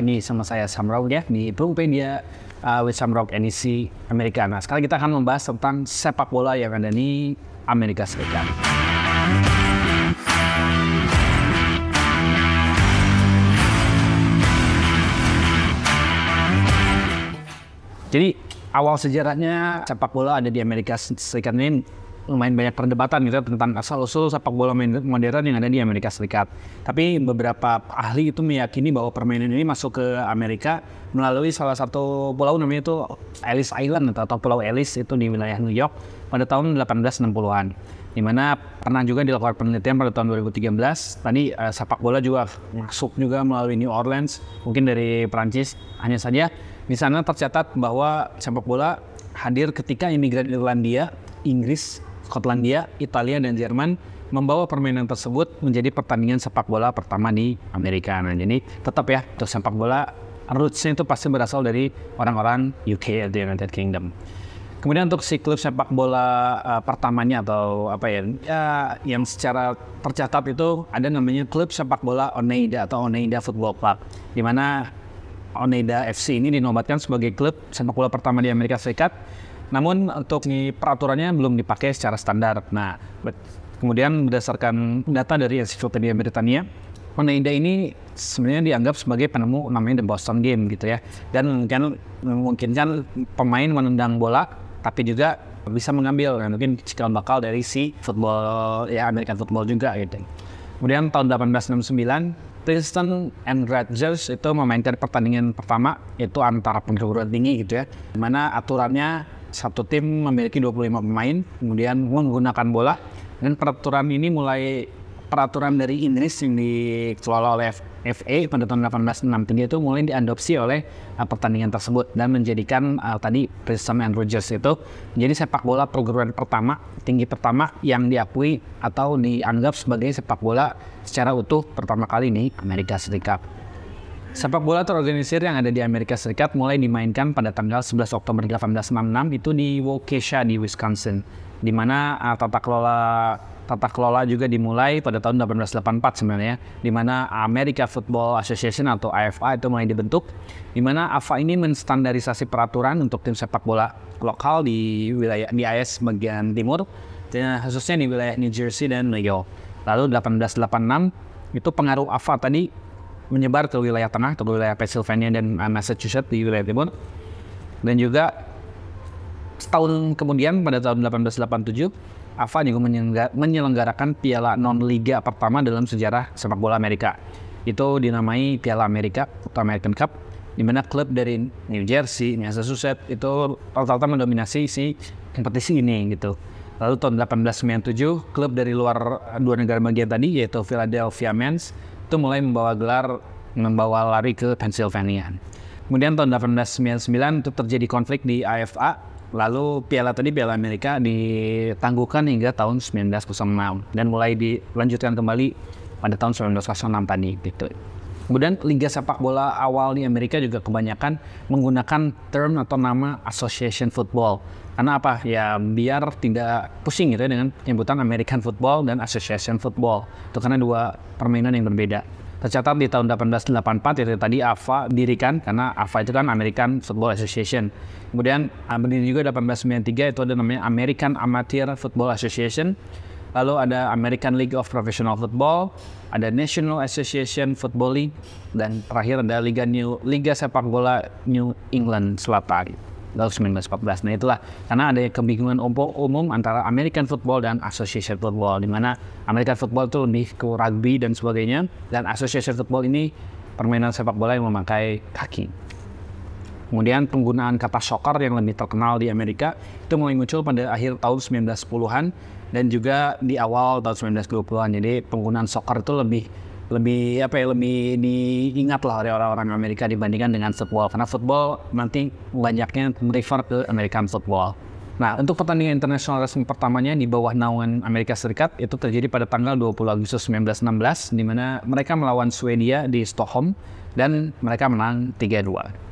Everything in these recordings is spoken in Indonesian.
Lagi sama saya Sam Rock ya di Propedia uh, with Sam Rock NEC Amerika. Nah, sekarang kita akan membahas tentang sepak bola yang ada di Amerika Serikat. Jadi awal sejarahnya sepak bola ada di Amerika Serikat ini lumayan banyak perdebatan gitu ya tentang asal usul sepak bola modern yang ada di Amerika Serikat. Tapi beberapa ahli itu meyakini bahwa permainan ini masuk ke Amerika melalui salah satu pulau namanya itu Ellis Island atau Pulau Ellis itu di wilayah New York pada tahun 1860-an. Di mana pernah juga dilakukan penelitian pada tahun 2013. Tadi uh, sepak bola juga masuk juga melalui New Orleans, mungkin dari Prancis. Hanya saja di sana tercatat bahwa sepak bola hadir ketika imigran Irlandia, Inggris, Skotlandia, Italia, dan Jerman membawa permainan tersebut menjadi pertandingan sepak bola pertama di Amerika. Nah, jadi tetap ya, untuk sepak bola rootsnya itu pasti berasal dari orang-orang UK atau United Kingdom. Kemudian untuk si klub sepak bola uh, pertamanya atau apa ya, ya yang secara tercatat itu ada namanya klub sepak bola Oneida atau Oneida Football Club, di mana Oneida FC ini dinobatkan sebagai klub sepak bola pertama di Amerika Serikat namun untuk peraturannya belum dipakai secara standar. Nah, kemudian berdasarkan data dari Encyclopedia Britania, Oneida ini sebenarnya dianggap sebagai penemu namanya The Boston Game gitu ya. Dan mungkin memungkinkan pemain menendang bola, tapi juga bisa mengambil kan mungkin cikal bakal dari si football ya American football juga gitu. Kemudian tahun 1869 Princeton and Rutgers itu memainkan pertandingan pertama itu antara perguruan tinggi gitu ya. Di mana aturannya satu tim memiliki 25 pemain, kemudian menggunakan bola. Dan peraturan ini mulai peraturan dari Inggris yang dikelola oleh FA pada tahun 1863 itu mulai diadopsi oleh uh, pertandingan tersebut dan menjadikan uh, tadi Princeton and Rogers itu menjadi sepak bola perguruan pertama tinggi pertama yang diakui atau dianggap sebagai sepak bola secara utuh pertama kali di Amerika Serikat. Sepak bola terorganisir yang ada di Amerika Serikat mulai dimainkan pada tanggal 11 Oktober 1866 itu di Waukesha di Wisconsin, di mana uh, tata kelola tata kelola juga dimulai pada tahun 1884 sebenarnya, di mana America Football Association atau AFA itu mulai dibentuk, di mana AFA ini menstandarisasi peraturan untuk tim sepak bola lokal di wilayah di AS bagian timur, khususnya di wilayah New Jersey dan New York. Lalu 1886 itu pengaruh AFA tadi menyebar ke wilayah tengah, ke wilayah Pennsylvania dan uh, Massachusetts di wilayah timur. Dan juga setahun kemudian pada tahun 1887, AFA juga menyelenggarakan piala non-liga pertama dalam sejarah sepak bola Amerika. Itu dinamai Piala Amerika atau American Cup, di mana klub dari New Jersey, Massachusetts itu rata-rata mendominasi si kompetisi ini gitu. Lalu tahun 1897, klub dari luar dua negara bagian tadi yaitu Philadelphia Mens itu mulai membawa gelar membawa lari ke Pennsylvania. Kemudian tahun 1899 itu terjadi konflik di AFA, lalu piala tadi piala Amerika ditangguhkan hingga tahun 1906 dan mulai dilanjutkan kembali pada tahun 1906 tadi gitu. Kemudian liga sepak bola awal di Amerika juga kebanyakan menggunakan term atau nama association football. Karena apa? Ya biar tidak pusing gitu ya dengan penyebutan American football dan association football. Itu karena dua permainan yang berbeda. Tercatat di tahun 1884 itu tadi AFA dirikan karena AFA itu kan American Football Association. Kemudian ah, berdiri juga 1893 itu ada namanya American Amateur Football Association lalu ada American League of Professional Football, ada National Association Football League, dan terakhir ada Liga New Liga Sepak Bola New England Selatan 1914. Nah itulah karena ada kebingungan umum, antara American Football dan Association Football, di mana American Football itu lebih ke rugby dan sebagainya, dan Association Football ini permainan sepak bola yang memakai kaki. Kemudian penggunaan kata soccer yang lebih terkenal di Amerika itu mulai muncul pada akhir tahun 1910-an dan juga di awal tahun 1920-an. Jadi penggunaan soccer itu lebih lebih apa ya lebih diingat lah oleh orang-orang Amerika dibandingkan dengan football karena football nanti banyaknya merefer ke American football. Nah, untuk pertandingan internasional resmi pertamanya di bawah naungan Amerika Serikat itu terjadi pada tanggal 20 Agustus 1916 di mana mereka melawan Swedia di Stockholm dan mereka menang 3-2.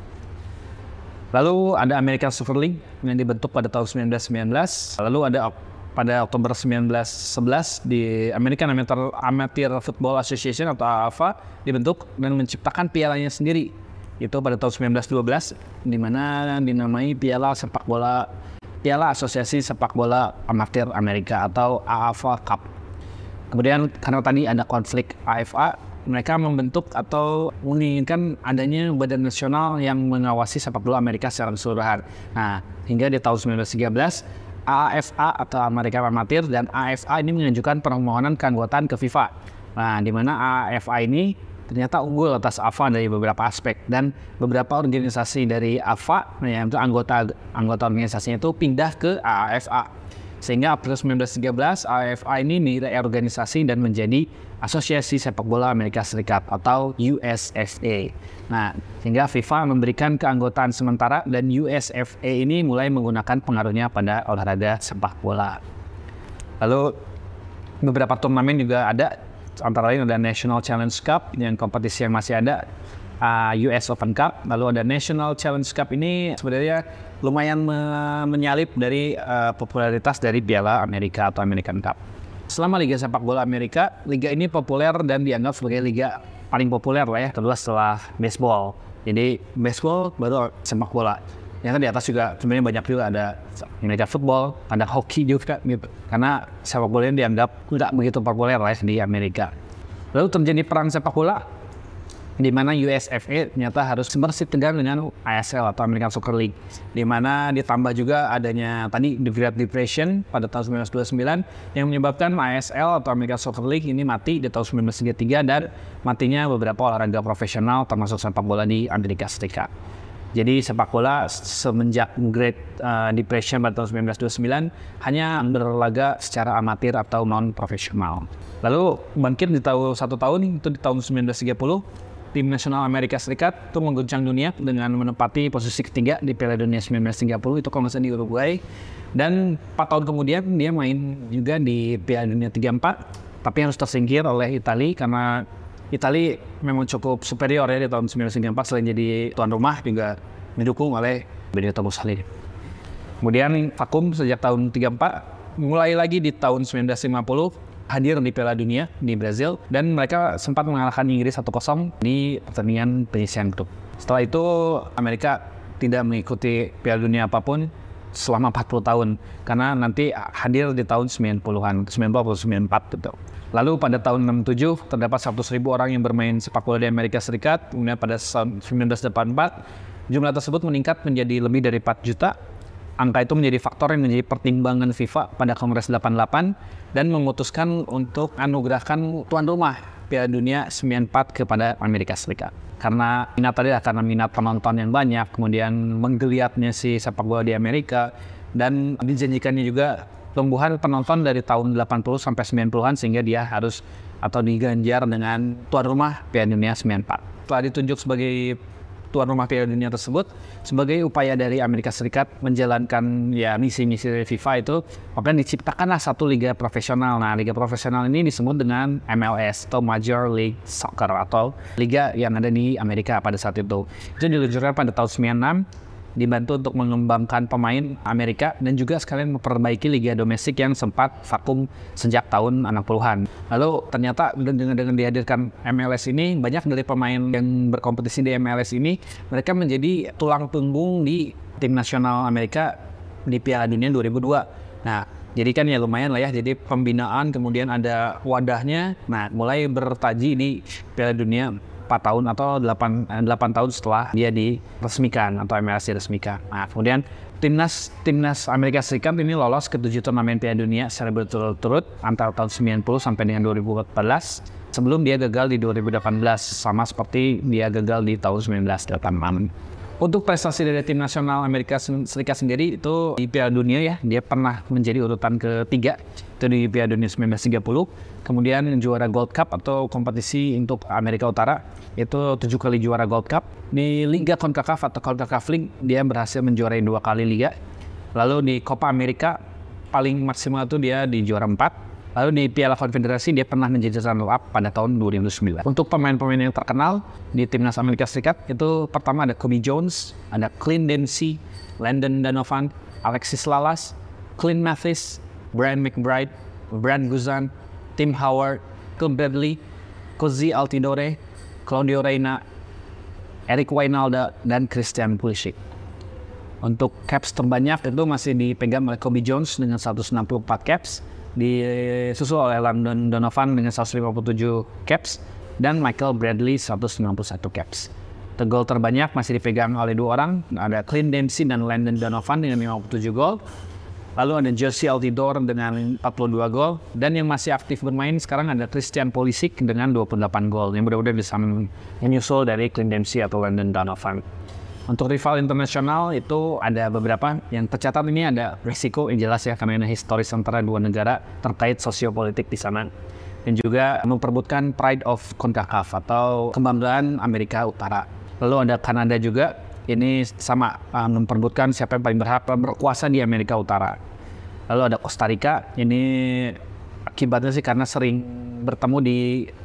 Lalu ada American Super League yang dibentuk pada tahun 1919. Lalu ada pada Oktober 1911 di American Amateur, Amateur Football Association atau AFA dibentuk dan menciptakan pialanya sendiri. Itu pada tahun 1912 di mana dinamai Piala Sepak Bola Piala Asosiasi Sepak Bola Amatir Amerika atau AFA Cup. Kemudian karena tadi ada konflik AFA, mereka membentuk atau menginginkan adanya badan nasional yang mengawasi sepak bola Amerika secara keseluruhan. Nah, hingga di tahun 1913 AFA atau Amerika Amatir dan AFA ini mengajukan permohonan keanggotaan ke FIFA. Nah, di mana AFA ini ternyata unggul atas AFA dari beberapa aspek dan beberapa organisasi dari AFA yang itu anggota anggota organisasinya itu pindah ke AFA. Sehingga April 1913 AFA ini organisasi dan menjadi Asosiasi Sepak Bola Amerika Serikat atau USFA. Nah, sehingga FIFA memberikan keanggotaan sementara dan USFA ini mulai menggunakan pengaruhnya pada olahraga sepak bola. Lalu beberapa turnamen juga ada, antara lain ada National Challenge Cup yang kompetisi yang masih ada, uh, US Open Cup, lalu ada National Challenge Cup ini sebenarnya lumayan me menyalip dari uh, popularitas dari Piala Amerika atau American Cup. Selama Liga Sepak Bola Amerika, liga ini populer dan dianggap sebagai liga paling populer lah ya, kedua setelah baseball. Jadi baseball baru sepak bola. Yang kan di atas juga sebenarnya banyak juga ada Amerika football, ada hoki juga gitu. Karena sepak bola ini dianggap tidak begitu populer lah ya di Amerika. Lalu terjadi perang sepak bola di mana USFA ternyata harus bersih tegang dengan ASL atau American Soccer League di mana ditambah juga adanya tadi The Great Depression pada tahun 1929 yang menyebabkan ASL atau American Soccer League ini mati di tahun 1933 dan matinya beberapa olahraga profesional termasuk sepak bola di Amerika Serikat. Jadi sepak bola semenjak Great uh, Depression pada tahun 1929 hanya berlaga secara amatir atau non profesional. Lalu bangkit di tahun satu tahun itu di tahun 1930 tim nasional Amerika Serikat itu mengguncang dunia dengan menempati posisi ketiga di Piala Dunia 1930 itu kalau di Uruguay dan 4 tahun kemudian dia main juga di Piala Dunia 34 tapi harus tersingkir oleh Italia karena Italia memang cukup superior ya di tahun 1934 selain jadi tuan rumah juga didukung oleh Benito Mussolini. Kemudian vakum sejak tahun 34 mulai lagi di tahun 1950 hadir di Piala Dunia di Brazil dan mereka sempat mengalahkan Inggris 1-0 di pertandingan penyisian grup. Setelah itu Amerika tidak mengikuti Piala Dunia apa pun selama 40 tahun karena nanti hadir di tahun 90-an, 90 atau 94 gitu. Lalu pada tahun 67 terdapat 100 ribu orang yang bermain sepak bola di Amerika Serikat. Kemudian pada tahun 1984 jumlah tersebut meningkat menjadi lebih dari 4 juta Angka itu menjadi faktor yang menjadi pertimbangan FIFA pada Kongres 88 dan memutuskan untuk anugerahkan tuan rumah Piala Dunia 94 kepada Amerika Serikat. Karena minat tadi karena minat penonton yang banyak, kemudian menggeliatnya si sepak bola di Amerika dan dijanjikannya juga tumbuhan penonton dari tahun 80 sampai 90-an sehingga dia harus atau diganjar dengan tuan rumah Piala Dunia 94. Setelah ditunjuk sebagai tuan rumah Piala Dunia tersebut sebagai upaya dari Amerika Serikat menjalankan ya misi-misi FIFA itu maka diciptakanlah satu liga profesional. Nah, liga profesional ini disebut dengan MLS atau Major League Soccer atau liga yang ada di Amerika pada saat itu. Itu diluncurkan pada tahun 96 dibantu untuk mengembangkan pemain Amerika dan juga sekalian memperbaiki liga domestik yang sempat vakum sejak tahun 60-an. Lalu ternyata dengan, dengan dihadirkan MLS ini banyak dari pemain yang berkompetisi di MLS ini mereka menjadi tulang punggung di tim nasional Amerika di Piala Dunia 2002. Nah, jadi kan ya lumayan lah ya. Jadi pembinaan kemudian ada wadahnya. Nah, mulai bertaji di Piala Dunia 4 tahun atau 8, 8 eh, tahun setelah dia diresmikan atau MLS diresmikan. Nah, kemudian timnas timnas Amerika Serikat ini lolos ke tujuh turnamen Piala Dunia secara berturut-turut antara tahun 90 sampai dengan 2014 sebelum dia gagal di 2018 sama seperti dia gagal di tahun 1986. Untuk prestasi dari tim nasional Amerika Serikat sendiri itu di Piala Dunia ya, dia pernah menjadi urutan ketiga itu di Piala Dunia 1930. Kemudian juara Gold Cup atau kompetisi untuk Amerika Utara itu tujuh kali juara Gold Cup. Di Liga CONCACAF atau CONCACAF League dia berhasil menjuarai dua kali liga. Lalu di Copa America paling maksimal itu dia di juara empat Lalu di Piala Konfederasi dia pernah menjadi runner up pada tahun 2009. Untuk pemain-pemain yang terkenal di timnas Amerika Serikat itu pertama ada Kobe Jones, ada Clint Dempsey, Landon Donovan, Alexis Lalas, Clint Mathis, Brian McBride, Brad Guzan, Tim Howard, Phil Bradley, Cozy Altidore, Claudio Reina, Eric Wijnaldum, dan Christian Pulisic. Untuk caps terbanyak itu masih dipegang oleh Kobe Jones dengan 164 caps, disusul oleh Landon Donovan dengan 157 caps, dan Michael Bradley 191 caps. Gol terbanyak masih dipegang oleh dua orang, ada Clint Dempsey dan Landon Donovan dengan 57 gol. Lalu ada Josie Altidore dengan 42 gol. Dan yang masih aktif bermain sekarang ada Christian Pulisic dengan 28 gol. Yang mudah-mudahan bisa menyusul dari Clint Dempsey atau Landon Donovan. Untuk rival internasional itu ada beberapa yang tercatat ini ada risiko yang jelas ya karena historis antara dua negara terkait sosiopolitik di sana dan juga memperbutkan pride of CONCACAF atau kebanggaan Amerika Utara. Lalu ada Kanada juga ini sama uh, memperbutkan siapa yang paling berhak berkuasa di Amerika Utara. Lalu ada Costa Rica ini akibatnya sih karena sering bertemu di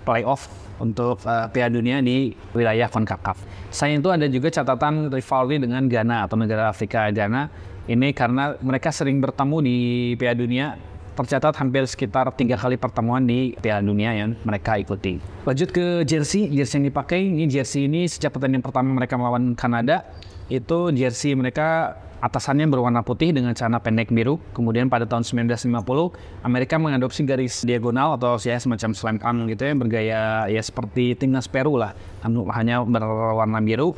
playoff untuk uh, Piala Dunia di wilayah CONCACAF. Selain itu ada juga catatan rivalry dengan Ghana atau negara Afrika Ghana. Ini karena mereka sering bertemu di Piala Dunia tercatat hampir sekitar tiga kali pertemuan di Piala Dunia yang mereka ikuti. Lanjut ke jersey, jersey yang dipakai ini jersey ini sejak pertandingan pertama mereka melawan Kanada itu jersey mereka atasannya berwarna putih dengan celana pendek biru. Kemudian pada tahun 1950 Amerika mengadopsi garis diagonal atau ya semacam slam dunk gitu ya bergaya ya seperti timnas Peru lah, hanya berwarna biru.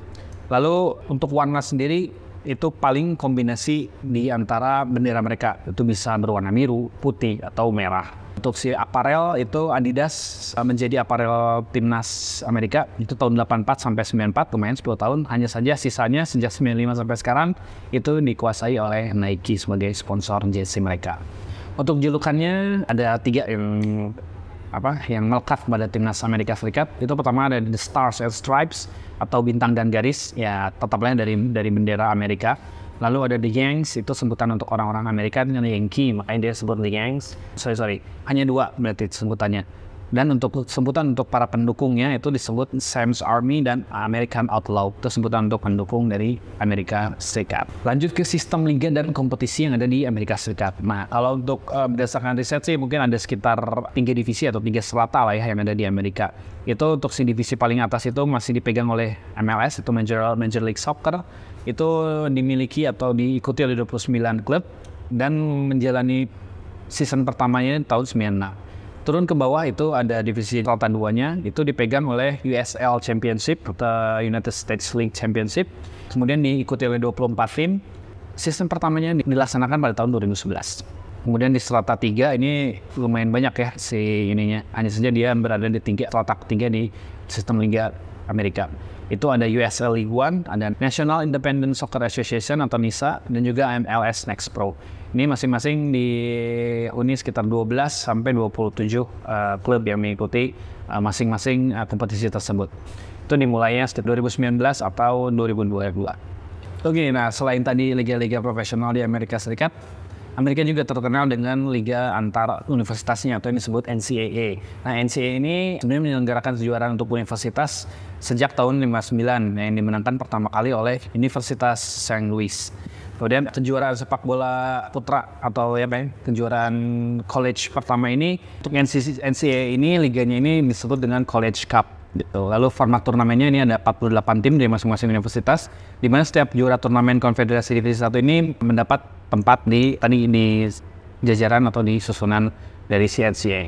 Lalu untuk warna sendiri itu paling kombinasi di antara bendera mereka. Itu bisa berwarna biru, putih atau merah. Untuk si aparel itu Adidas uh, menjadi aparel timnas Amerika itu tahun 84 sampai 94 lumayan 10 tahun. Hanya saja sisanya sejak 95 sampai sekarang itu dikuasai oleh Nike sebagai sponsor jersey mereka. Untuk julukannya ada tiga yang apa yang melekat pada timnas Amerika Serikat itu pertama ada the Stars and Stripes atau bintang dan garis ya tetaplah dari dari bendera Amerika Lalu ada The Yanks, itu sebutan untuk orang-orang Amerika dengan Yankee, makanya dia sebut The Yanks. Sorry, sorry, hanya dua berarti sebutannya. Dan untuk sebutan untuk para pendukungnya itu disebut Sam's Army dan American Outlaw. Itu sebutan untuk pendukung dari Amerika Serikat. Lanjut ke sistem liga dan kompetisi yang ada di Amerika Serikat. Nah, kalau untuk uh, berdasarkan riset sih mungkin ada sekitar tiga divisi atau tiga serata lah ya yang ada di Amerika. Itu untuk si divisi paling atas itu masih dipegang oleh MLS, itu Major, Major League Soccer itu dimiliki atau diikuti oleh 29 klub dan menjalani season pertamanya tahun 96. Turun ke bawah itu ada divisi selatan duanya, itu dipegang oleh USL Championship atau United States League Championship. Kemudian diikuti oleh 24 tim. Season pertamanya dilaksanakan pada tahun 2011. Kemudian di strata 3 ini lumayan banyak ya si ininya. Hanya saja dia berada di tinggi strata di sistem Liga Amerika. Itu ada USL League One, ada National Independent Soccer Association atau NISA, dan juga MLS Next Pro. Ini masing-masing dihuni sekitar 12 sampai 27 uh, klub yang mengikuti uh, masing-masing uh, kompetisi tersebut. Itu dimulainya sejak 2019 atau 2022. Oke, nah selain tadi liga-liga profesional di Amerika Serikat, Amerika juga terkenal dengan liga antar universitasnya atau yang disebut NCAA. Nah, NCAA ini sebenarnya menyelenggarakan kejuaraan untuk universitas sejak tahun 59 yang dimenangkan pertama kali oleh Universitas St. Louis. Kemudian kejuaraan sepak bola putra atau ya bang, kejuaraan college pertama ini untuk NCAA ini liganya ini disebut dengan College Cup Lalu format turnamennya ini ada 48 tim dari masing-masing universitas di mana setiap juara turnamen Konfederasi Divisi 1 ini mendapat tempat di tadi di jajaran atau di susunan dari CNCA.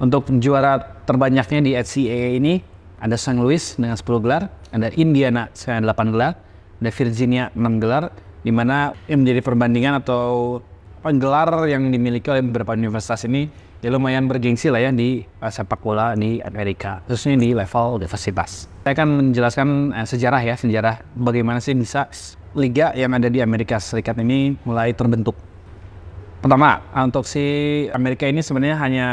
Untuk juara terbanyaknya di NCAA ini ada St. Louis dengan 10 gelar, ada Indiana dengan 8 gelar, ada Virginia 6 gelar, di mana menjadi perbandingan atau gelar yang dimiliki oleh beberapa universitas ini ya lumayan bergengsi lah ya di uh, sepak bola di Amerika, khususnya di level universitas. Saya akan menjelaskan uh, sejarah ya, sejarah bagaimana sih bisa liga yang ada di Amerika Serikat ini mulai terbentuk. Pertama, untuk si Amerika ini sebenarnya hanya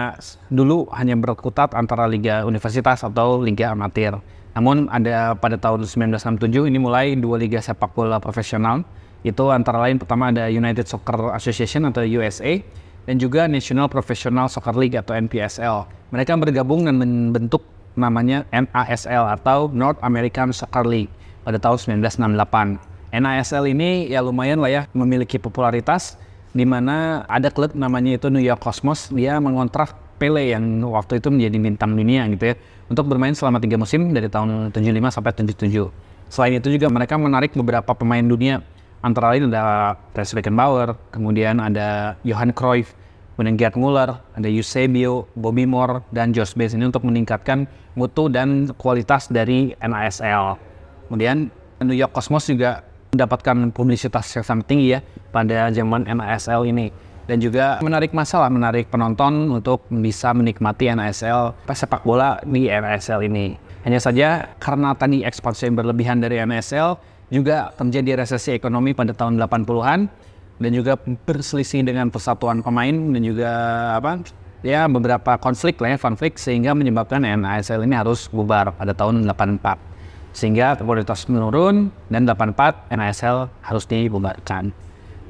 dulu hanya berkutat antara liga universitas atau liga amatir. Namun ada pada tahun 1967 ini mulai dua liga sepak bola profesional. Itu antara lain pertama ada United Soccer Association atau USA dan juga National Professional Soccer League atau NPSL. Mereka bergabung dan membentuk namanya NASL atau North American Soccer League pada tahun 1968. NASL ini ya lumayan lah ya memiliki popularitas di mana ada klub namanya itu New York Cosmos, dia mengontrak Pele yang waktu itu menjadi bintang dunia gitu ya, untuk bermain selama tiga musim dari tahun 75 sampai 77. Selain itu juga mereka menarik beberapa pemain dunia, antara lain ada Tess Beckenbauer, kemudian ada Johan Cruyff, kemudian Gerd Muller, ada Eusebio, Bobby Moore, dan Josh Bass ini untuk meningkatkan mutu dan kualitas dari NASL. Kemudian New York Cosmos juga mendapatkan publisitas yang sangat tinggi ya pada zaman NASL ini dan juga menarik masalah menarik penonton untuk bisa menikmati NASL sepak bola di NASL ini. Hanya saja karena tadi ekspansi yang berlebihan dari NASL juga terjadi resesi ekonomi pada tahun 80-an dan juga berselisih dengan persatuan pemain dan juga apa ya beberapa konflik lah ya konflik sehingga menyebabkan NASL ini harus bubar pada tahun 84 sehingga kualitas menurun dan 84 NASL harus dibubarkan.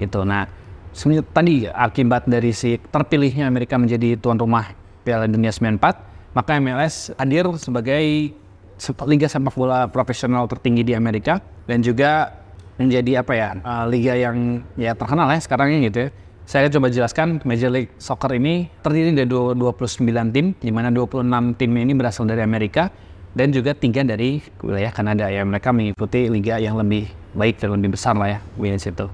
Itu nah sebenarnya tadi akibat dari si terpilihnya Amerika menjadi tuan rumah Piala Dunia 94, maka MLS hadir sebagai liga sepak bola profesional tertinggi di Amerika dan juga menjadi apa ya uh, liga yang ya terkenal ya sekarang ini gitu ya. Saya coba jelaskan Major League Soccer ini terdiri dari 29 tim, di mana 26 tim ini berasal dari Amerika dan juga tiga dari wilayah Kanada ya. Mereka mengikuti liga yang lebih baik dan lebih besar lah ya di situ.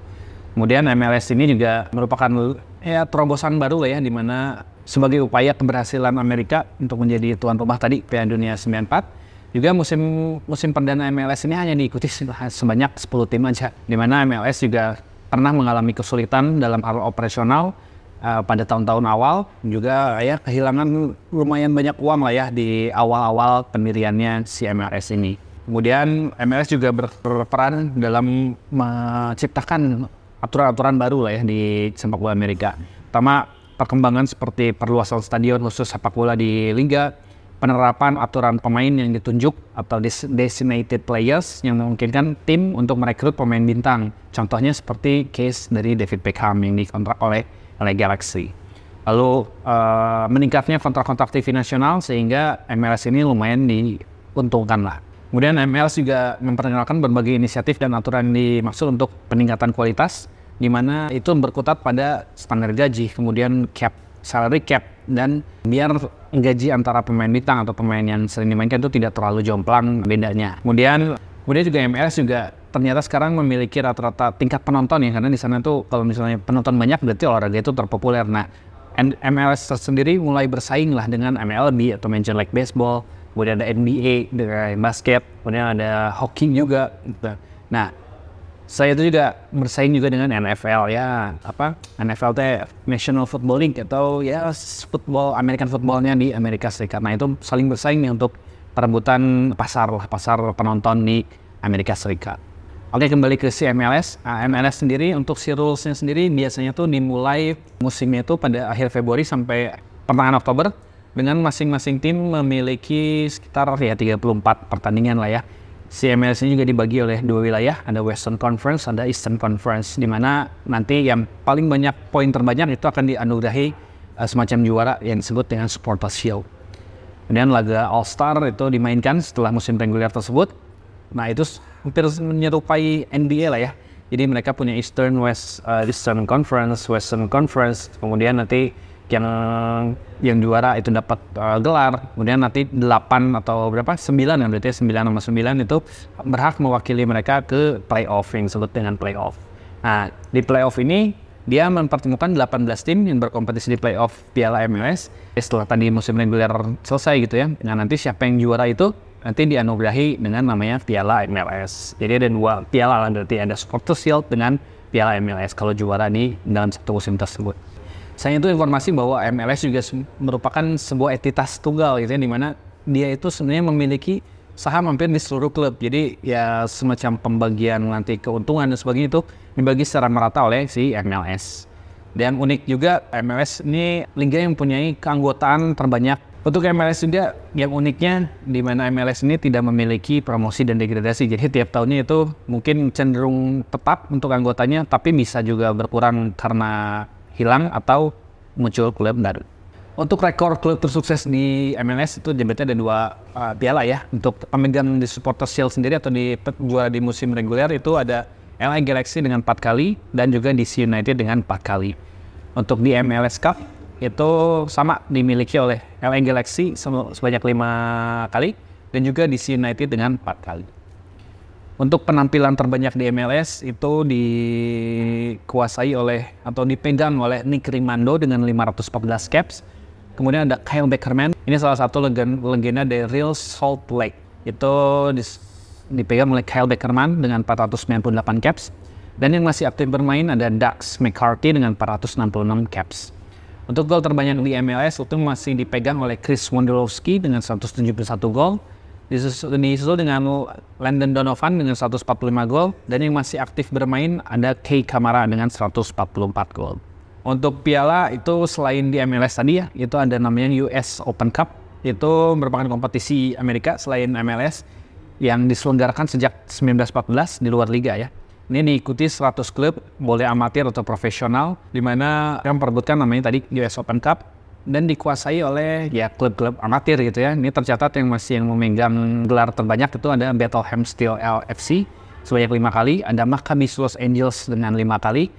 Kemudian MLS ini juga merupakan ya terobosan baru lah ya di mana sebagai upaya keberhasilan Amerika untuk menjadi tuan rumah tadi Piala Dunia 94 juga musim musim perdana MLS ini hanya diikuti sebanyak 10 tim aja di mana MLS juga pernah mengalami kesulitan dalam hal operasional uh, pada tahun-tahun awal juga ya kehilangan lumayan banyak uang lah ya di awal-awal pendiriannya si MLS ini. Kemudian MLS juga berperan dalam menciptakan aturan-aturan baru lah ya di sepak bola Amerika. Pertama, perkembangan seperti perluasan stadion khusus sepak bola di liga, penerapan aturan pemain yang ditunjuk atau designated players yang memungkinkan tim untuk merekrut pemain bintang. Contohnya seperti case dari David Beckham yang dikontrak oleh oleh Galaxy. Lalu uh, meningkatnya kontrak-kontrak TV nasional sehingga MLS ini lumayan diuntungkan lah. Kemudian MLS juga memperkenalkan berbagai inisiatif dan aturan dimaksud untuk peningkatan kualitas, di mana itu berkutat pada standar gaji, kemudian cap, salary cap, dan biar gaji antara pemain bintang atau pemain yang sering dimainkan itu tidak terlalu jomplang bedanya. Kemudian kemudian juga MLS juga ternyata sekarang memiliki rata-rata tingkat penonton ya karena di sana tuh kalau misalnya penonton banyak berarti olahraga itu terpopuler. Nah, MLS sendiri mulai bersaing lah dengan MLB atau Major League Baseball kemudian ada NBA dengan basket, kemudian ada hoki juga. Gitu. Nah, saya itu juga bersaing juga dengan NFL ya, apa NFL teh National Football League atau ya football American footballnya di Amerika Serikat. Nah itu saling bersaing nih untuk perebutan pasar lah, pasar penonton di Amerika Serikat. Oke kembali ke si MLS. Nah, MLS sendiri untuk si rulesnya sendiri biasanya tuh dimulai musimnya itu pada akhir Februari sampai pertengahan Oktober dengan masing-masing tim memiliki sekitar ya 34 pertandingan lah ya. CMLS ini juga dibagi oleh dua wilayah, ada Western Conference, ada Eastern Conference, di mana nanti yang paling banyak poin terbanyak itu akan dianugerahi uh, semacam juara yang disebut dengan Supporters Shield. Kemudian laga All Star itu dimainkan setelah musim reguler tersebut. Nah itu hampir menyerupai NBA lah ya. Jadi mereka punya Eastern West uh, Eastern Conference, Western Conference, kemudian nanti yang yang juara itu dapat uh, gelar. Kemudian nanti 8 atau berapa? 9 yang berarti 9 sama 9 itu berhak mewakili mereka ke playoff yang disebut dengan playoff. Nah di playoff ini dia mempertemukan 18 tim yang berkompetisi di playoff Piala MLS setelah tadi musim reguler selesai gitu ya nah nanti siapa yang juara itu nanti dianugerahi dengan namanya Piala MLS jadi ada dua piala berarti ada Supporters Shield dengan Piala MLS kalau juara nih dalam satu musim tersebut saya itu informasi bahwa MLS juga merupakan sebuah entitas tunggal gitu ya, di mana dia itu sebenarnya memiliki saham hampir di seluruh klub. Jadi ya semacam pembagian nanti keuntungan dan sebagainya itu dibagi secara merata oleh si MLS. Dan unik juga MLS ini liga yang mempunyai keanggotaan terbanyak. Untuk MLS juga yang uniknya di mana MLS ini tidak memiliki promosi dan degradasi. Jadi tiap tahunnya itu mungkin cenderung tetap untuk anggotanya, tapi bisa juga berkurang karena hilang atau muncul klub baru. Untuk rekor klub tersukses di MLS itu jembatan ada dua uh, piala ya. Untuk pemegang di supporter shield sendiri atau di juara di musim reguler itu ada LA Galaxy dengan 4 kali, dan juga DC United dengan 4 kali. Untuk di MLS Cup, itu sama dimiliki oleh LA Galaxy sebanyak 5 kali, dan juga DC United dengan 4 kali. Untuk penampilan terbanyak di MLS itu dikuasai oleh atau dipegang oleh Nick Rimando dengan 514 caps. Kemudian ada Kyle Beckerman, ini salah satu legenda dari Real Salt Lake. Itu dipegang oleh Kyle Beckerman dengan 498 caps. Dan yang masih aktif bermain ada Dax McCarthy dengan 466 caps. Untuk gol terbanyak di MLS itu masih dipegang oleh Chris Wondolowski dengan 171 gol disusul, dengan Landon Donovan dengan 145 gol dan yang masih aktif bermain ada Kei Kamara dengan 144 gol. Untuk piala itu selain di MLS tadi ya, itu ada namanya US Open Cup. Itu merupakan kompetisi Amerika selain MLS yang diselenggarakan sejak 1914 di luar liga ya. Ini diikuti 100 klub, boleh amatir atau profesional, di mana yang perebutkan namanya tadi US Open Cup dan dikuasai oleh ya klub-klub amatir gitu ya. Ini tercatat yang masih yang memegang gelar terbanyak itu ada Bethlehem Steel LFC sebanyak lima kali, ada Maccabi Los Angeles dengan lima kali,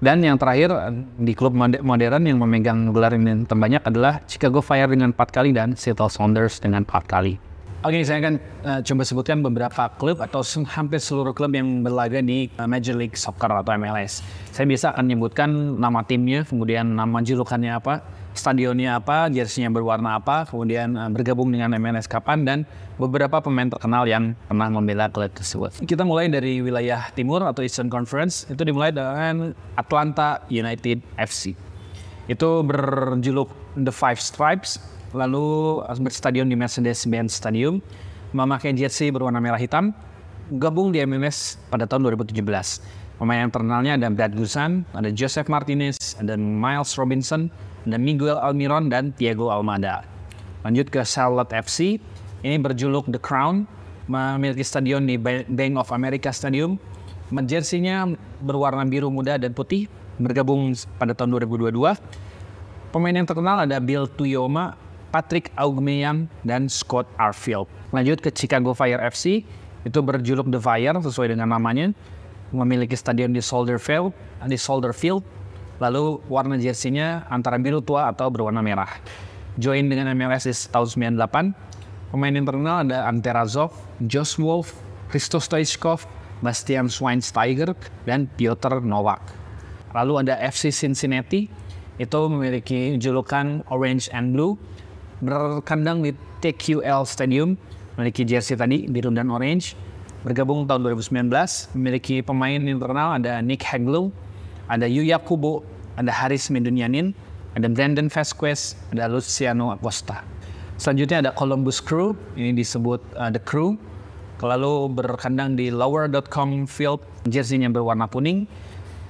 dan yang terakhir di klub modern yang memegang gelar ini terbanyak adalah Chicago Fire dengan empat kali dan Seattle Sounders dengan empat kali. Oke, saya akan uh, coba sebutkan beberapa klub atau hampir seluruh klub yang berlaga di uh, Major League Soccer atau MLS. Saya biasa akan menyebutkan nama timnya, kemudian nama julukannya apa, stadionnya apa, jersinya berwarna apa, kemudian uh, bergabung dengan MLS kapan, dan beberapa pemain terkenal yang pernah membela klub tersebut. Kita mulai dari wilayah timur atau Eastern Conference, itu dimulai dengan Atlanta United FC. Itu berjuluk The Five Stripes, lalu berstadion di Mercedes-Benz Stadium, memakai jersey berwarna merah hitam, gabung di MLS pada tahun 2017. Pemain yang terkenalnya ada Brad Guzan, ada Joseph Martinez, ada Miles Robinson, ada Miguel Almiron, dan Thiago Almada. Lanjut ke Charlotte FC, ini berjuluk The Crown, memiliki stadion di Bank of America Stadium. Jersinya berwarna biru muda dan putih, bergabung pada tahun 2022. Pemain yang terkenal ada Bill Tuyoma, Patrick Aubameyang, dan Scott Arfield. Lanjut ke Chicago Fire FC, itu berjuluk The Fire sesuai dengan namanya, memiliki stadion di Soldier Field, di Soldier Field, lalu warna jersey-nya antara biru tua atau berwarna merah. Join dengan MLS di tahun 98, pemain yang terkenal ada Ante Razov, Josh Wolf, Christos Stoichkov, Bastian Schweinsteiger, dan Piotr Novak. Lalu ada FC Cincinnati, itu memiliki julukan Orange and Blue, berkandang di TQL Stadium, memiliki jersey tadi biru dan orange. Bergabung tahun 2019, memiliki pemain yang terkenal ada Nick Haglu, ada Yuya Kubo, ada Haris Medunyanin, ada Brandon Vasquez, ada Luciano Acosta. Selanjutnya ada Columbus Crew, ini disebut uh, The Crew. Lalu berkandang di lower.com field, jersey-nya berwarna kuning.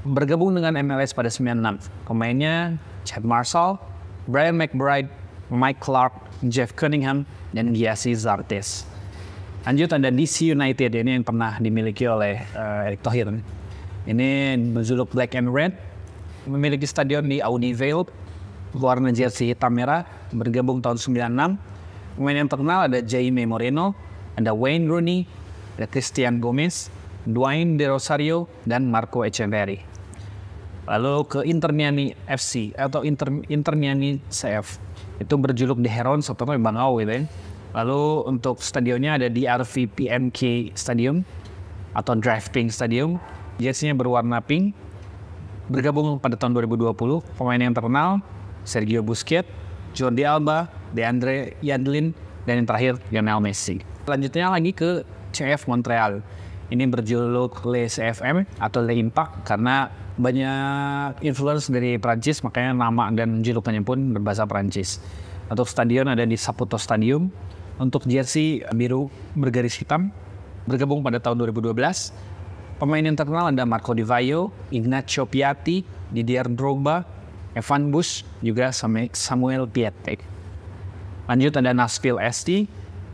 Bergabung dengan MLS pada 96. Pemainnya Chad Marshall, Brian McBride, Mike Clark, Jeff Cunningham, dan Giasi Zartes. Lanjut ada DC United, ini yang pernah dimiliki oleh uh, Erick Thohir. Ini berjuluk Black and Red, memiliki stadion di Audi Vale, warna jersey hitam merah, bergabung tahun 96. Pemain yang terkenal ada Jaime Moreno, ada Wayne Rooney, ada Christian Gomez, Dwayne De Rosario, dan Marco Echeverri. Lalu ke Inter Miami FC atau Inter, Inter Miami CF itu berjuluk The Herons atau Bangau gitu ya. Lalu untuk stadionnya ada di RV PMK Stadium atau Pink Stadium. Jersey-nya berwarna pink. Bergabung pada tahun 2020, pemain yang terkenal Sergio Busquets, Jordi Alba, DeAndre Yadlin, dan yang terakhir Lionel Messi. Selanjutnya lagi ke CF Montreal. Ini berjuluk Le CFM atau Le Impact karena banyak influence dari Prancis makanya nama dan julukannya pun berbahasa Prancis. Untuk stadion ada di Saputo Stadium. Untuk jersey biru bergaris hitam bergabung pada tahun 2012. Pemain yang terkenal ada Marco Di Vaio, Ignacio Piatti, Didier Drogba, Evan Bush, juga Samuel Piatek. Lanjut ada Nashville ST,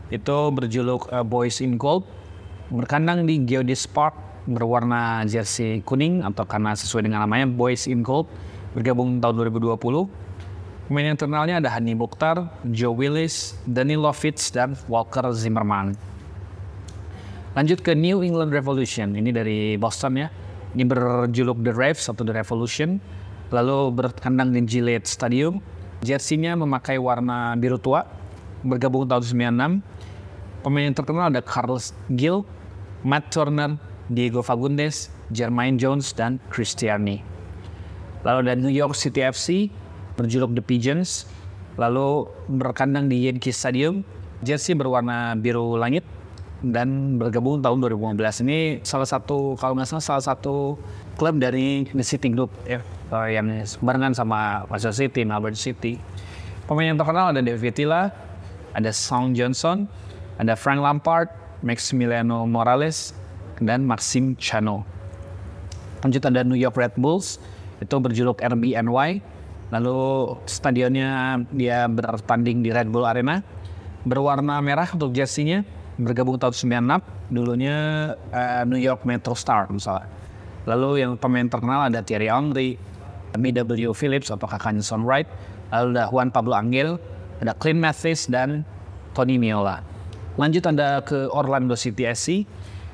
itu berjuluk uh, Boys in Gold, berkandang di Geodis Park berwarna jersey kuning atau karena sesuai dengan namanya Boys in Gold bergabung tahun 2020. Pemain yang terkenalnya ada Hani Mukhtar, Joe Willis, Danny Lovitz, dan Walker Zimmerman. Lanjut ke New England Revolution. Ini dari Boston ya. Ini berjuluk The Raves atau The Revolution. Lalu berkandang di Gillette Stadium. Jersey-nya memakai warna biru tua. Bergabung tahun 96. Pemain yang terkenal ada Carlos Gill, Matt Turner, Diego Fagundes, Jermaine Jones, dan Cristiani. Lalu ada New York City FC, berjuluk The Pigeons. Lalu berkandang di Yankee Stadium. Jersey berwarna biru langit dan bergabung tahun 2015 ini salah satu kalau nggak salah salah satu klub dari The City Group ya uh, yang barengan sama Manchester City, Melbourne City. Pemain yang terkenal ada David Villa, ada Song Johnson, ada Frank Lampard, Maximiliano Morales, dan Maxim Chano. Lanjut ada New York Red Bulls, itu berjuluk RBNY. Lalu stadionnya dia bertanding di Red Bull Arena. Berwarna merah untuk jersey-nya bergabung tahun 96 dulunya uh, New York Metro Star misalnya lalu yang pemain terkenal ada Thierry Henry B.W. Phillips atau kakaknya Son Wright lalu ada Juan Pablo Angel ada Clint Mathis dan Tony Miola. Lanjut anda ke Orlando City SC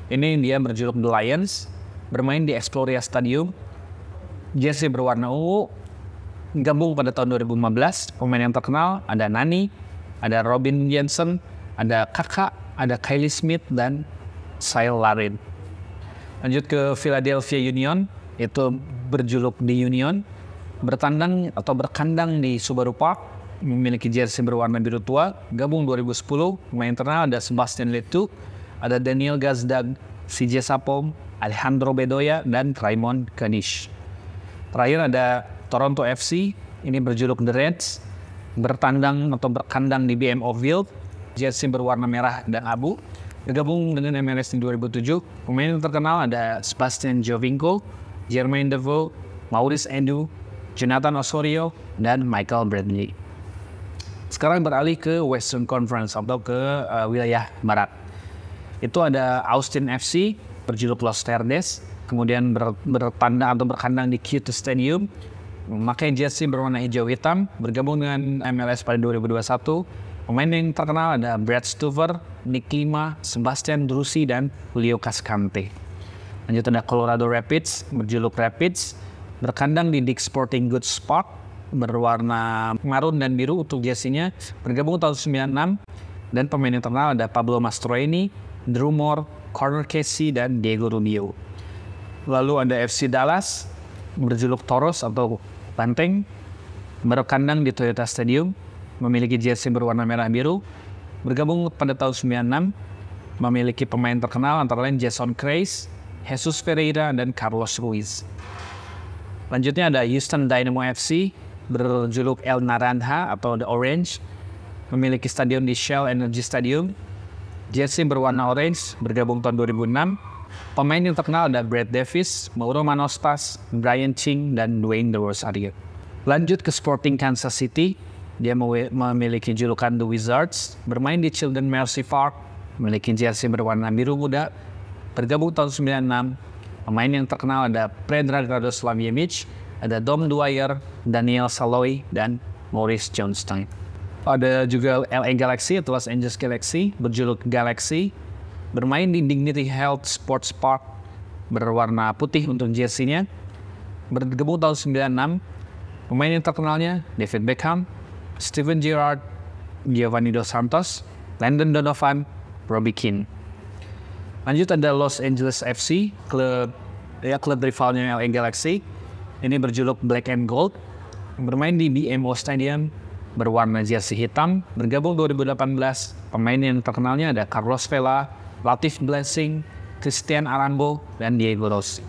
ini dia berjuluk The Lions bermain di Exploria Stadium. Jersey berwarna ungu gabung pada tahun 2015 pemain yang terkenal ada Nani ada Robin Jensen ada kakak ada Kylie Smith dan Sile Larin. Lanjut ke Philadelphia Union, itu berjuluk di Union, bertandang atau berkandang di Subaru Park, memiliki jersey berwarna biru tua, gabung 2010, pemain internal ada Sebastian Letu, ada Daniel Gazdag, CJ Sapom, Alejandro Bedoya, dan Raymond Kanish. Terakhir ada Toronto FC, ini berjuluk The Reds, bertandang atau berkandang di BMO Field, jersey berwarna merah dan abu. Bergabung dengan MLS di 2007, pemain yang terkenal ada Sebastian Jovinko, Jermaine Defoe, Maurice Endu, Jonathan Osorio, dan Michael Bradley. Sekarang beralih ke Western Conference atau ke uh, wilayah barat. Itu ada Austin FC, berjuluk Los Verdes, kemudian ber, bertanda atau berkandang di Q2 Stadium, memakai jersey berwarna hijau hitam, bergabung dengan MLS pada 2021, Pemain yang terkenal ada Brad Stuver, Nick Lima, Sebastian Drusi, dan Julio Cascante. Lanjut ada Colorado Rapids, berjuluk Rapids, berkandang di Dick Sporting Goods Park, berwarna marun dan biru untuk jersey-nya, bergabung tahun 96, dan pemain yang terkenal ada Pablo Mastroeni, Drew Moore, Corner Casey, dan Diego Rubio. Lalu ada FC Dallas, berjuluk Toros atau Banteng, berkandang di Toyota Stadium, memiliki jersey berwarna merah biru. Bergabung pada tahun 96, memiliki pemain terkenal antara lain Jason Kreis, Jesus Ferreira, dan Carlos Ruiz. Lanjutnya ada Houston Dynamo FC, berjuluk El Naranja atau The Orange, memiliki stadion di Shell Energy Stadium. Jersey berwarna orange, bergabung tahun 2006. Pemain yang terkenal ada Brad Davis, Mauro Manostas, Brian Ching, dan Dwayne The Rosario. Lanjut ke Sporting Kansas City, dia memiliki julukan The Wizards, bermain di Children Mercy Park, memiliki jersey berwarna biru muda, bergabung tahun 96. Pemain yang terkenal ada Predrag Radoslav Jemic, ada Dom Dwyer, Daniel Saloy, dan Maurice Johnstein. Ada juga LA Galaxy atau Los Angeles Galaxy, berjuluk Galaxy, bermain di Dignity Health Sports Park, berwarna putih untuk jersey-nya. Bergabung tahun 96, pemain yang terkenalnya David Beckham, Steven Gerrard, Giovanni Dos Santos, Landon Donovan, Robbie Keane. Lanjut ada Los Angeles FC, klub ya klub rivalnya LA Galaxy. Ini berjuluk Black and Gold, bermain di BMO Stadium, berwarna jersey hitam, bergabung 2018. Pemain yang terkenalnya ada Carlos Vela, Latif Blessing, Christian Aranbo, dan Diego Rossi.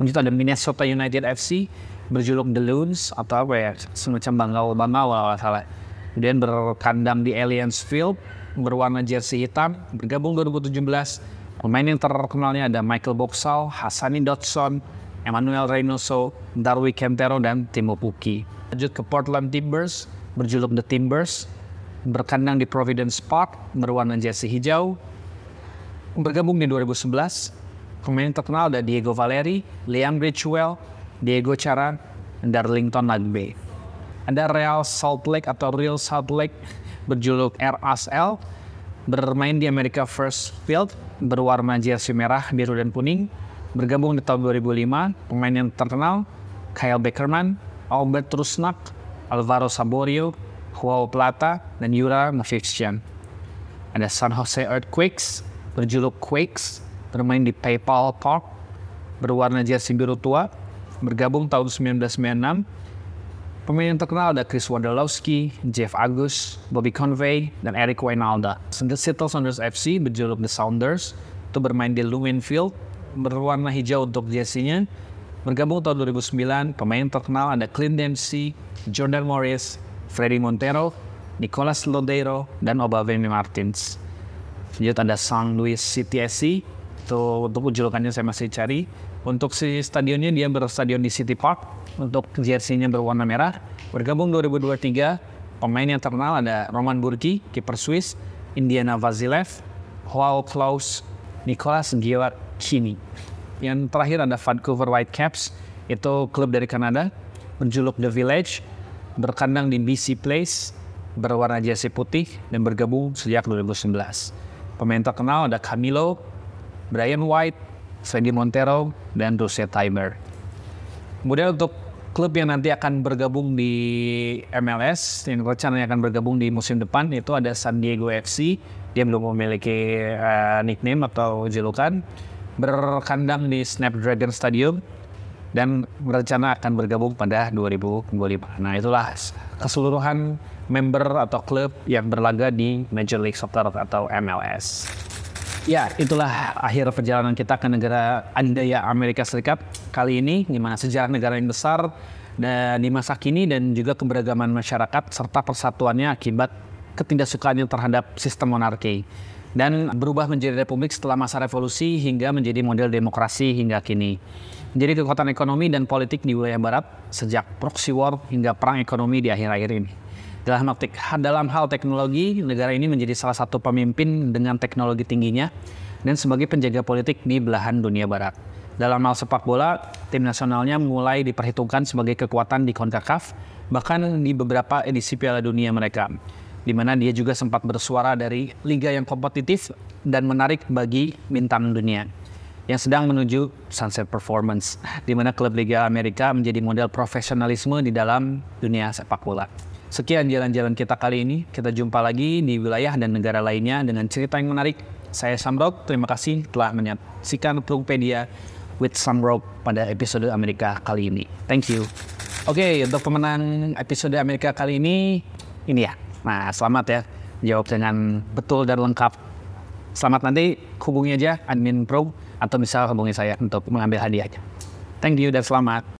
Lanjut ada Minnesota United FC, berjuluk The Loons atau apa ya semacam bangau bangau kalau salah. Kemudian berkandang di Allianz Field berwarna jersey hitam bergabung 2017. Pemain yang terkenalnya ada Michael Boxall, Hassani Dodson, Emmanuel Reynoso, Darwi Kentero, dan Timo Puki. Lanjut ke Portland Timbers, berjuluk The Timbers, berkandang di Providence Park, berwarna jersey hijau. Bergabung di 2011, pemain yang terkenal ada Diego Valeri, Liam Bridgewell, Diego Charan, Darlington Nagbe. Ada Real Salt Lake atau Real Salt Lake berjuluk RSL bermain di America First Field berwarna jersey merah, biru, dan kuning. Bergabung di tahun 2005, pemain yang terkenal Kyle Beckerman, Albert Rusnak, Alvaro Saborio, Joao Plata, dan Yura Mavician. Ada San Jose Earthquakes, berjuluk Quakes, bermain di PayPal Park, berwarna jersey biru tua, bergabung tahun 1996. Pemain yang terkenal ada Chris Wondolowski, Jeff Agus, Bobby Convey, dan Eric Wijnaldum. The Seattle Sounders FC berjuluk The Sounders itu bermain di Lumen Field, berwarna hijau untuk jersey-nya. Bergabung tahun 2009, pemain terkenal ada Clint Dempsey, Jordan Morris, Freddy Montero, Nicolas Lodeiro, dan Obavemi Martins. Lanjut ada San Luis City SC, itu untuk julukannya saya masih cari. Untuk si stadionnya dia berstadion di City Park. Untuk jersey-nya berwarna merah. Bergabung 2023, pemain yang terkenal ada Roman Burki, kiper Swiss, Indiana Vazilev, Joao Klaus, Nicolas Gioacchini. Yang terakhir ada Vancouver Whitecaps, itu klub dari Kanada, berjuluk The Village, berkandang di BC Place, berwarna jersey putih, dan bergabung sejak 2019. Pemain terkenal ada Camilo, Brian White, Freddy Montero, dan Jose Timer. Kemudian untuk klub yang nanti akan bergabung di MLS, yang rencananya akan bergabung di musim depan, itu ada San Diego FC. Dia belum memiliki uh, nickname atau julukan. Berkandang di Snapdragon Stadium dan berencana akan bergabung pada 2025. Nah itulah keseluruhan member atau klub yang berlaga di Major League Soccer atau MLS. Ya, itulah akhir perjalanan kita ke negara adidaya Amerika Serikat kali ini, di mana sejarah negara yang besar dan di masa kini dan juga keberagaman masyarakat serta persatuannya akibat ketidaksukaannya terhadap sistem monarki dan berubah menjadi republik setelah masa revolusi hingga menjadi model demokrasi hingga kini. Menjadi kekuatan ekonomi dan politik di wilayah barat sejak proxy war hingga perang ekonomi di akhir-akhir ini. Dalam, dalam hal teknologi, negara ini menjadi salah satu pemimpin dengan teknologi tingginya dan sebagai penjaga politik di belahan dunia barat. Dalam hal sepak bola, tim nasionalnya mulai diperhitungkan sebagai kekuatan di CONCACAF, bahkan di beberapa edisi Piala Dunia mereka, di mana dia juga sempat bersuara dari liga yang kompetitif dan menarik bagi bintang dunia yang sedang menuju sunset performance, di mana klub Liga Amerika menjadi model profesionalisme di dalam dunia sepak bola. Sekian jalan-jalan kita kali ini. Kita jumpa lagi di wilayah dan negara lainnya dengan cerita yang menarik. Saya Samrok, terima kasih telah menyaksikan Prungpedia with Samrok pada episode Amerika kali ini. Thank you. Oke, okay, untuk pemenang episode Amerika kali ini, ini ya. Nah, selamat ya. Jawab dengan betul dan lengkap. Selamat nanti hubungi aja admin pro atau bisa hubungi saya untuk mengambil hadiahnya. Thank you dan selamat.